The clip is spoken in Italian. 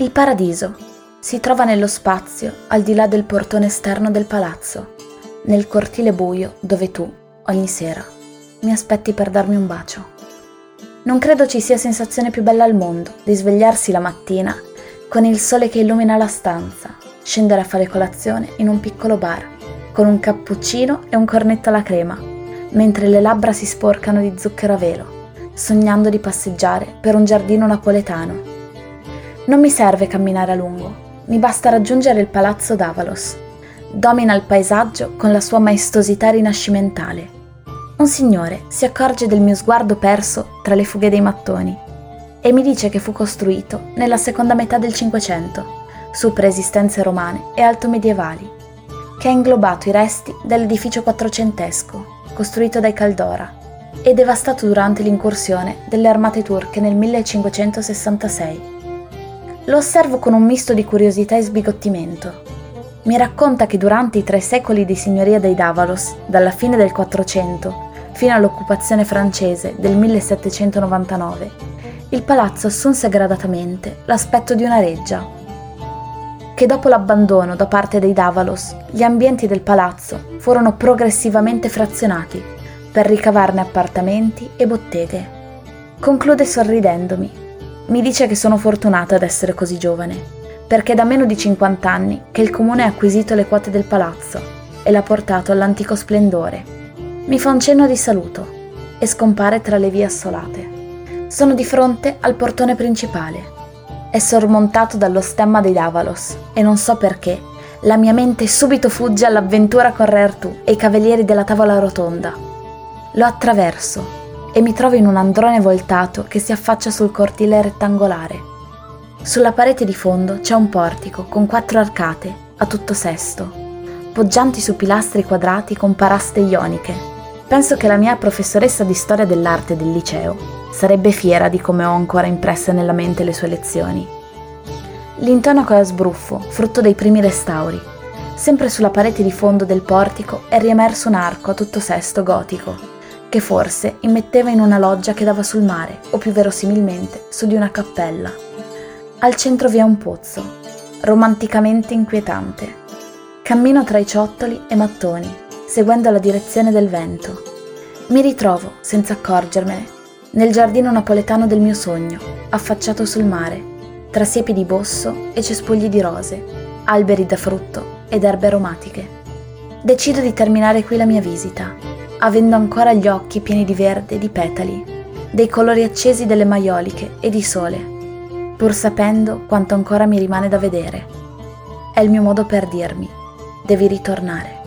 Il paradiso si trova nello spazio al di là del portone esterno del palazzo, nel cortile buio dove tu, ogni sera, mi aspetti per darmi un bacio. Non credo ci sia sensazione più bella al mondo di svegliarsi la mattina con il sole che illumina la stanza, scendere a fare colazione in un piccolo bar, con un cappuccino e un cornetto alla crema, mentre le labbra si sporcano di zucchero a velo, sognando di passeggiare per un giardino napoletano non mi serve camminare a lungo, mi basta raggiungere il palazzo d'Avalos. Domina il paesaggio con la sua maestosità rinascimentale. Un signore si accorge del mio sguardo perso tra le fughe dei mattoni e mi dice che fu costruito nella seconda metà del Cinquecento, su preesistenze romane e altomedievali, che ha inglobato i resti dell'edificio quattrocentesco, costruito dai Caldora, e devastato durante l'incursione delle armate turche nel 1566. Lo osservo con un misto di curiosità e sbigottimento. Mi racconta che durante i tre secoli di signoria dei Davalos, dalla fine del 400 fino all'occupazione francese del 1799, il palazzo assunse gradatamente l'aspetto di una reggia. Che dopo l'abbandono da parte dei Davalos, gli ambienti del palazzo furono progressivamente frazionati per ricavarne appartamenti e botteghe. Conclude sorridendomi mi dice che sono fortunata ad essere così giovane, perché è da meno di 50 anni che il comune ha acquisito le quote del palazzo e l'ha portato all'antico splendore. Mi fa un cenno di saluto e scompare tra le vie assolate. Sono di fronte al portone principale. È sormontato dallo stemma dei Davalos e non so perché la mia mente subito fugge all'avventura con Re Artù e i cavalieri della tavola rotonda. Lo attraverso e mi trovo in un androne voltato che si affaccia sul cortile rettangolare. Sulla parete di fondo c'è un portico con quattro arcate, a tutto sesto, poggianti su pilastri quadrati con paraste ioniche. Penso che la mia professoressa di storia dell'arte del liceo sarebbe fiera di come ho ancora impresse nella mente le sue lezioni. L'intonaco è a sbruffo, frutto dei primi restauri. Sempre sulla parete di fondo del portico è riemerso un arco a tutto sesto gotico, che forse immetteva in una loggia che dava sul mare, o più verosimilmente su di una cappella. Al centro vi è un pozzo, romanticamente inquietante. Cammino tra i ciottoli e mattoni, seguendo la direzione del vento. Mi ritrovo, senza accorgermene, nel giardino napoletano del mio sogno, affacciato sul mare, tra siepi di bosso e cespugli di rose, alberi da frutto ed erbe aromatiche. Decido di terminare qui la mia visita avendo ancora gli occhi pieni di verde e di petali, dei colori accesi delle maioliche e di sole, pur sapendo quanto ancora mi rimane da vedere. È il mio modo per dirmi, devi ritornare.